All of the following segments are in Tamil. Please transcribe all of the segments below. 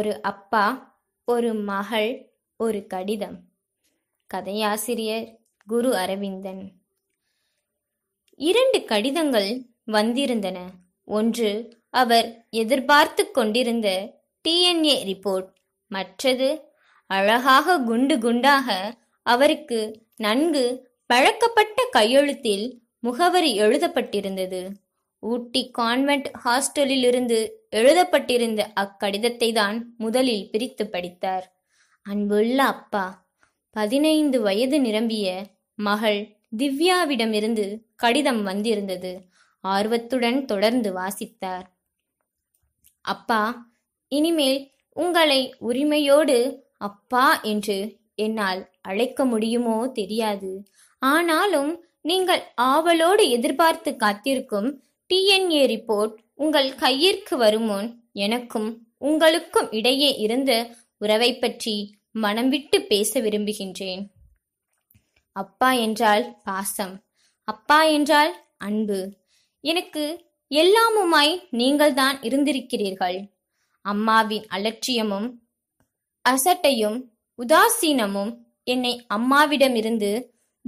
ஒரு அப்பா ஒரு மகள் ஒரு கடிதம். கதையாசிரியர் குரு அரவிந்தன். இரண்டு கடிதங்கள் வந்திருந்தன. ஒன்று அவர் எதிர்பார்த்து கொண்டிருந்த டிஎன்ஏ ரிப்போர்ட். மற்றது அழகாக குண்டு குண்டாக அவருக்கு நன்கு பழக்கப்பட்ட கையெழுத்தில் முகவரி எழுதப்பட்டிருந்தது. ஊட்டி கான்வென்ட் ஹாஸ்டலிலிருந்து எழுதப்பட்டிருந்த அக்கடிதத்தை தான் முதலில் பிரித்து படித்தார். அன்புள்ள அப்பா பதினைந்து வயது நிரம்பிய மகள் திவ்யாவிடமிருந்து கடிதம் வந்திருந்தது. ஆர்வத்துடன் தொடர்ந்து வாசித்தார். அப்பா இனிமேல் உங்களை உரிமையோடு அப்பா என்று என்னால் அழைக்க முடியுமோ தெரியாது. ஆனாலும் நீங்கள் ஆவலோடு எதிர்பார்த்து காத்திருக்கும் டிஎன்ஏ ரிப்போர்ட் உங்கள் கையிற்கு வருமுன்? எனக்கும் உங்களுக்கும் இடையே இருந்த உறவை பற்றி மனம் விட்டு பேச விரும்புகின்றேன். அப்பா என்றால் பாசம். அப்பா என்றால் அன்பு. எனக்கு எல்லாமுமாய் நீங்கள்தான் இருந்திருக்கிறீர்கள். அம்மாவின் அலட்சியமும் அசட்டையும் உதாசீனமும் என்னை அம்மாவிடமிருந்து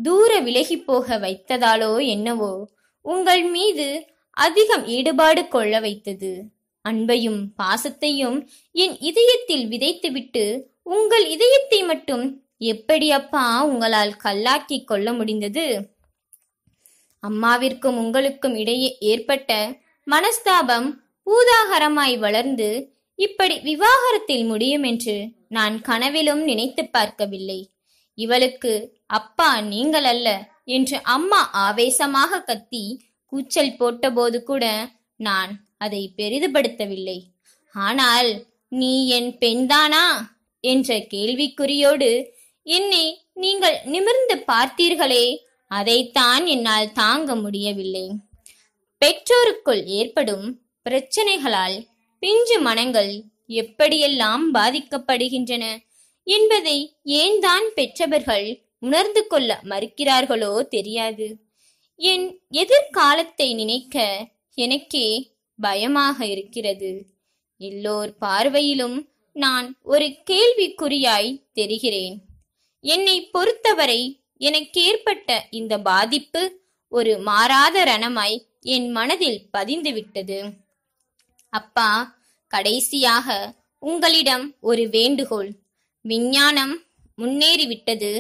தூர விலகி போக வைத்ததாலோ என்னவோ உங்கள் மீது அதிகம் ஈடுபாடு கொள்ள வைத்தது. அன்பையும் பாசத்தையும் என் இதயத்தில் விதைத்துவிட்டு உங்கள் இதயத்தை மட்டும் எப்படி அப்பா உங்களால் கல்லாக்கி கொள்ள முடிந்தது? அம்மாவிற்கும் உங்களுக்கும் இடையே ஏற்பட்ட மனஸ்தாபம் பூதாகரமாய் வளர்ந்து இப்படி விவாகரத்தில் முடியும் என்று நான் கனவிலும் நினைத்து பார்க்கவில்லை. இவளுக்கு அப்பா நீங்கள் அல்ல என்று அம்மா ஆவேசமாக கத்தி கூச்சல் போட்டபோது கூட நான் அதை பெரிதுபடுத்தவில்லை. ஆனால் நீ என் பெண்தானா? என்ற கேள்விக்குறியோடு என்னை நீங்கள் நிமிர்ந்து பார்த்தீர்களே அதைத்தான் என்னால் தாங்க முடியவில்லை. பெற்றோருக்குள் ஏற்படும் பிரச்சனைகளால் பிஞ்சு மனங்கள் எப்படியெல்லாம் பாதிக்கப்படுகின்றன என்பதை ஏன் தான் பெற்றவர்கள் உணர்ந்து கொள்ள மறுக்கிறார்களோ தெரியாது. என் எதிர்காலத்தை நினைக்க எனக்கே பயமாக இருக்கிறது. எல்லோர் பார்வையிலும் நான் ஒரு கேள்விக்குறியாய் தெரிகிறேன். என்னை பொறுத்தவரை எனக்கேற்பட்ட இந்த பாதிப்பு ஒரு மாறாத ரணமாய் என் மனதில் பதிந்துவிட்டது. அப்பா கடைசியாக உங்களிடம் ஒரு வேண்டுகோள். விஞ்ஞானம் முன்னேறிவிட்டது.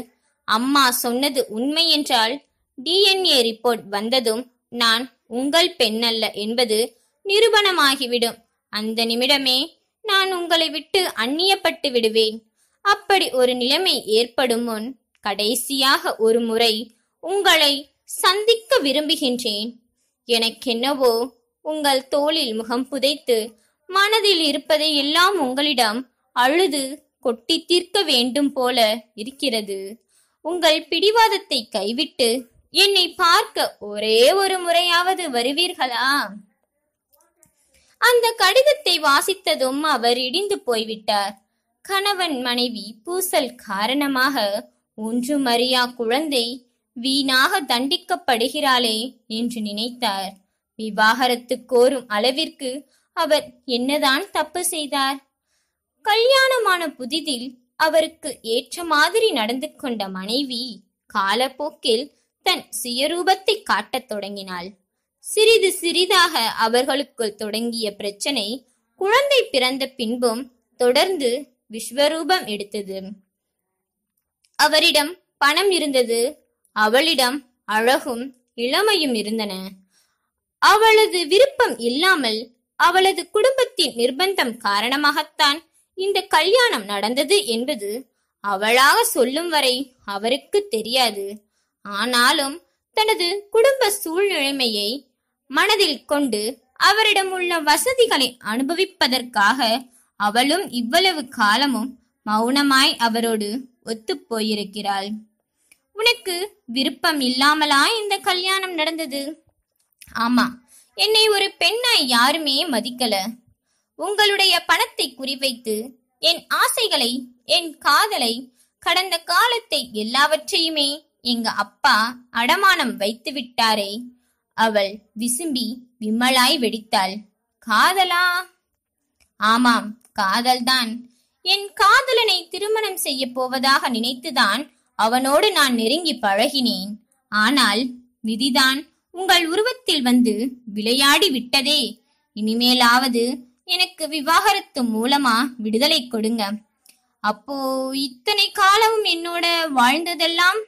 அம்மா சொன்னது உண்மை என்றால் டிஎன்ஏ ரிப்போர்ட் வந்ததும் நான் உங்கள் பெண்ணல்ல என்பது நிரூபணமாகிவிடும். அந்த நிமிடமே நான் உங்களை விட்டு அந்நியப்பட்டு விடுவேன். அப்படி ஒரு நிலைமை ஏற்படும் முன் கடைசியாக ஒரு முறை உங்களை சந்திக்க விரும்புகின்றேன். எனக்கென்னவோ உங்கள் தோளில் முகம் புதைத்து மனதில் இருப்பதை எல்லாம் உங்களிடம் அழுது கொட்டி தீர்க்க வேண்டும் போல இருக்கிறது. உங்கள் பிடிவாதத்தை கைவிட்டு என்னை பார்க்க ஒரே ஒரு முறையாவது வருவீர்களா? அந்த கடிதத்தை வாசித்ததும் அவர் இடிந்து போய்விட்டார். கணவன் மனைவி பூசல் காரணமாக ஒன்றுமறியா குழந்தை வீணாக தண்டிக்கப்படுகிறாளே என்று நினைத்தார். விவாகரத்து கோரும் அளவிற்கு அவர் என்னதான் தப்பு செய்தார்? கல்யாணமான புதிதில் அவருக்கு ஏற்ற மாதிரி நடந்து கொண்ட மனைவி காலப்போக்கில் தன் சுயரூபத்தை காட்டத் தொடங்கினாள். சிறிது சிறிதாக அவர்களுக்குள் தொடங்கிய பிரச்சனை குழந்தை பிறந்த பின்பும் தொடர்ந்து விஸ்வரூபம் எடுத்தது. அவரிடம் பணம் இருந்தது அவளிடம் அழகும் இளமையும் இருந்தன. அவளது விருப்பம் இல்லாமல் அவளது குடும்பத்தின் நிர்பந்தம் காரணமாகத்தான் இந்த கல்யாணம் நடந்தது என்பது அவளாக சொல்லும் வரை அவருக்கு தெரியாது. ஆனாலும் தனது குடும்ப சூழ்நிலைமையை மனதில் கொண்டு அவரிடம் உள்ள வசதிகளை அனுபவிப்பதற்காக அவளும் இவ்வளவு காலமும் மௌனமாய் அவரோடு ஒத்து போயிருக்கிறாள். உனக்கு விருப்பம் இல்லாமலா இந்த கல்யாணம் நடந்தது? ஆமா என்னை ஒரு பெண்ணாய் யாருமே மதிக்கல. உங்களுடைய பணத்தை குறிவைத்து என் ஆசைகளை என் காதலை கடந்த காலத்தை எல்லாவற்றையுமே எங்க அப்பா அடமானம் வைத்து விட்டாரே அவள் விசும்பி விம்மலாய் வெடித்தாள். காதலா? ஆமாம் காதல்தான். என் காதலனை திருமணம் செய்ய போவதாக நினைத்துதான் அவனோடு நான் நெருங்கி பழகினேன். ஆனால் விதிதான் உங்கள் உருவத்தில் வந்து விளையாடி விட்டதே. இனிமேலாவது எனக்கு விவாகரத்து மூலமா விடுதலை கொடுங்க. அப்போ இத்தனை காலமும் என்னோட வாழ்ந்ததெல்லாம்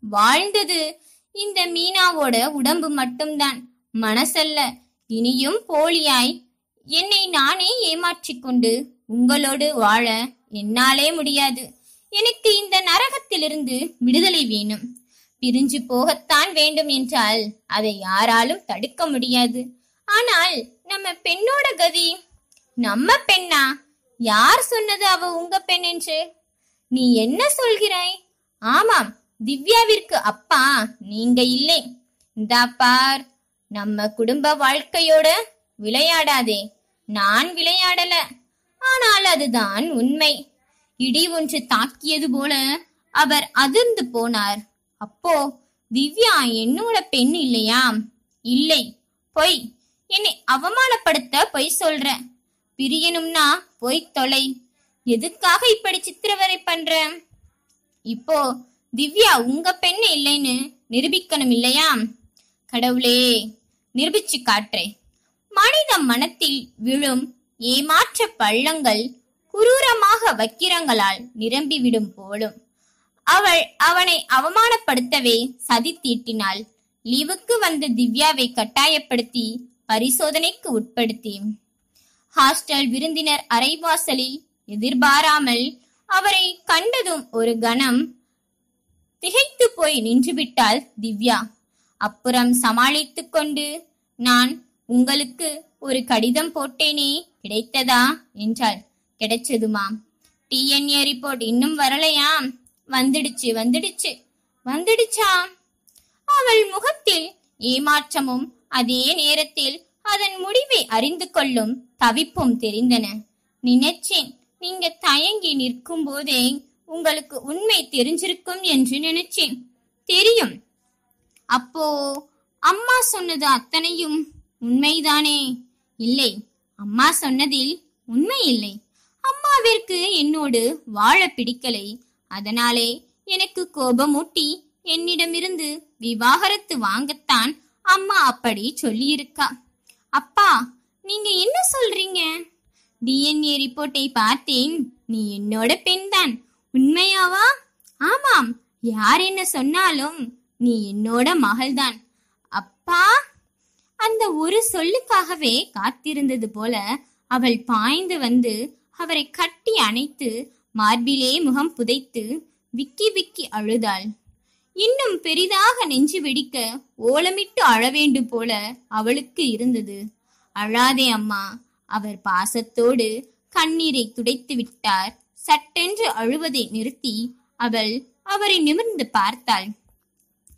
வாழ்ந்தது. இந்த மீனாவோட உடம்பு மட்டும்தான். மனசல்ல இனியும் போலியாய். என்னை நானே ஏமாற்றிக்கொண்டு உங்களோடு வாழ என்னாலே முடியாது. எனக்கு இந்த நரகத்திலிருந்து விடுதலை வேணும். பிரிஞ்சு போகத்தான் வேண்டும் என்றால் அதை யாராலும் தடுக்க முடியாது. ஆனால் நம்ம பெண்ணோட கதி. நம்ம பெண்ணா? யார் சொன்னது அவ உங்க பெண் என்று? நீ என்ன சொல்கிறாய்? ஆமாம் திவ்யாவிற்கு அப்பா நீங்க இல்லை. இந்தா பார் நம்ம குடும்ப வாழ்க்கையோட விளையாடாதே. நான் விளையாடல. ஆனால் அதுதான் உண்மை. இடி ஒன்று தாக்கியது போல அவர் அதிர்ந்து போனார். அப்போ திவ்யா என்னோட பெண் இல்லையா? இல்லை. பொய். என்னை அவமானப்படுத்த பொய் சொல்ற. பிரியணும்னா பொய் தொலை. எதுக்காக இப்படி சித்திரவதை பண்ற? இப்போ திவ்யா உங்க பெண் இல்லைன்னு நிரூபிக்கணும் இல்லையா? கடவுளே நிரூபிச்சு காற்றே மனித மனத்தில் விழும் ஏமாற்ற பள்ளங்கள் குரூரமாக வக்கிரங்களால் நிரம்பிவிடும் போலும். அவள் அவனை அவமானப்படுத்தவே சதி தீட்டினாள். லீவுக்கு வந்த திவ்யாவை கட்டாயப்படுத்தி பரிசோதனைக்கு உட்படுத்தி ஹாஸ்டல் விருந்தினர் அரைவாசலில் எதிர்பாராமல் அவரை கண்டதும் ஒரு கணம் திகைத்து போய் நின்றுவிட்டாள் திவ்யா. அப்புறம் சமாளித்துக் கொண்டு நான் உங்களுக்கு ஒரு கடிதம் போட்டேனே கிடைத்ததா? என்றாள். கிடைச்சதுமாம் டிஎன்ஏ ரிப்போர்ட் இன்னும் வரலையா வந்துடுச்சு வந்துடுச்சு. வந்துடுச்சா? அவள் முகத்தில் ஏமாற்றமும் அதே நேரத்தில் அதன் முடிவை அறிந்து கொள்ளும் தவிப்பும் தெரிந்தன. நினைச்சேன் நீங்க தயங்கி நிற்கும் போதே உங்களுக்கு உண்மை தெரிஞ்சிருக்கும் என்று நினைச்சேன். தெரியும். அப்போ அம்மா சொன்னது அத்தனையும் உண்மைதானே? இல்லை. அம்மா சொன்னதில் உண்மை இல்லை. அம்மாவிற்கு என்னோடு வாழ பிடிக்கலை. அதனாலே எனக்கு கோபமூட்டி என்னிடமிருந்து விவாகரத்து வாங்கத்தான் அம்மா அப்படி சொல்லியிருக்கா. அப்பா நீங்க என்ன சொல்றீங்க? டிஎன்ஏ ரிப்போர்ட்டை பார்த்தேன். நீ என்னோட பெண்தான். உண்மையாவா? ஆமாம். யார் என்ன சொன்னாலும் நீ என்னோட மகள்தான். அப்பா அந்த ஒரு சொல்லுக்காகவே காத்திருந்தது போல அவள் பாய்ந்து வந்து அவரை கட்டி அணைத்து மார்பிலே முகம் புதைத்து விக்கி விக்கி அழுதாள். இன்னும் பெரிதாக நெஞ்சு வெடிக்க ஓலமிட்டு அழ வேண்டும் போல அவளுக்கு இருந்தது. அழாதே அம்மா அவர் பாசத்தோடு கண்ணீரை துடைத்து விட்டார். சட்டென்று அழுவதை நிறுத்தி அவள் அவரை நிமிர்ந்து பார்த்தாள்.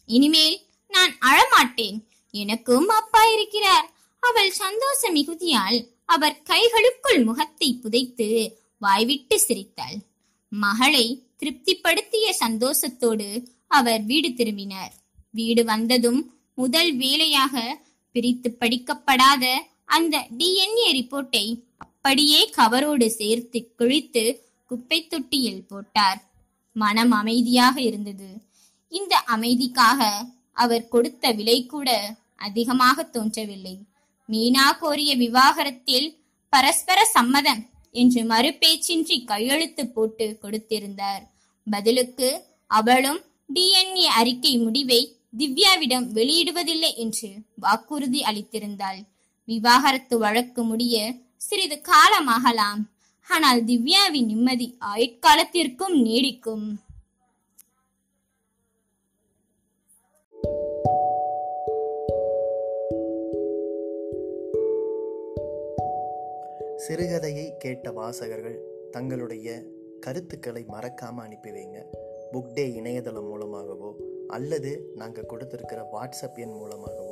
இனிமேல் நான் அழமாட்டேன். எனக்கும் அப்பா இருக்கிறார். அவள் சந்தோஷ மிகுதியால் அவர் கைகளுக்குள் முகத்தை புதைத்து வாய்விட்டு சிரித்தாள். மகளை திருப்திப்படுத்திய சந்தோஷத்தோடு அவர் வீடு திரும்பினார். வீடு வந்ததும் முதல் வேலையாக பிரித்து படிக்கப்படாத அந்த டிஎன்ஏ ரிப்போர்ட்டை அப்படியே கவரோடு சேர்த்து கிழித்து குப்பை தொட்டியில் போட்டார். மனம் அமைதியாக இருந்தது. இந்த அமைதிக்காக அவர் கொடுத்த விலை கூட அதிகமாக தோன்றவில்லை. மீனா கோரிய விவாகரத்தில் பரஸ்பர சம்மதம் என்று மறுபேச்சின்றி கையெழுத்து போட்டு கொடுத்திருந்தார். பதிலுக்கு அவளும் டிஎன்ஏ அறிக்கை முடிவை திவ்யாவிடம் வெளியிடுவதில்லை என்று வாக்குறுதி அளித்திருந்தாள். விவாகரத்து வழக்கு முடிய சிறிது காலமாகலாம். ஆனால் திவ்யாவின் நிம்மதி ஆயுட்காலத்திற்கும் நீடிக்கும். சிறுகதையை கேட்ட வாசகர்கள் தங்களுடைய கருத்துக்களை மறக்காமல் அனுப்பி வைங்க. புக் டே இணையதளம் மூலமாகவோ அல்லது நாங்கள் கொடுத்துருக்கிற வாட்ஸ்அப் எண் மூலமாகவோ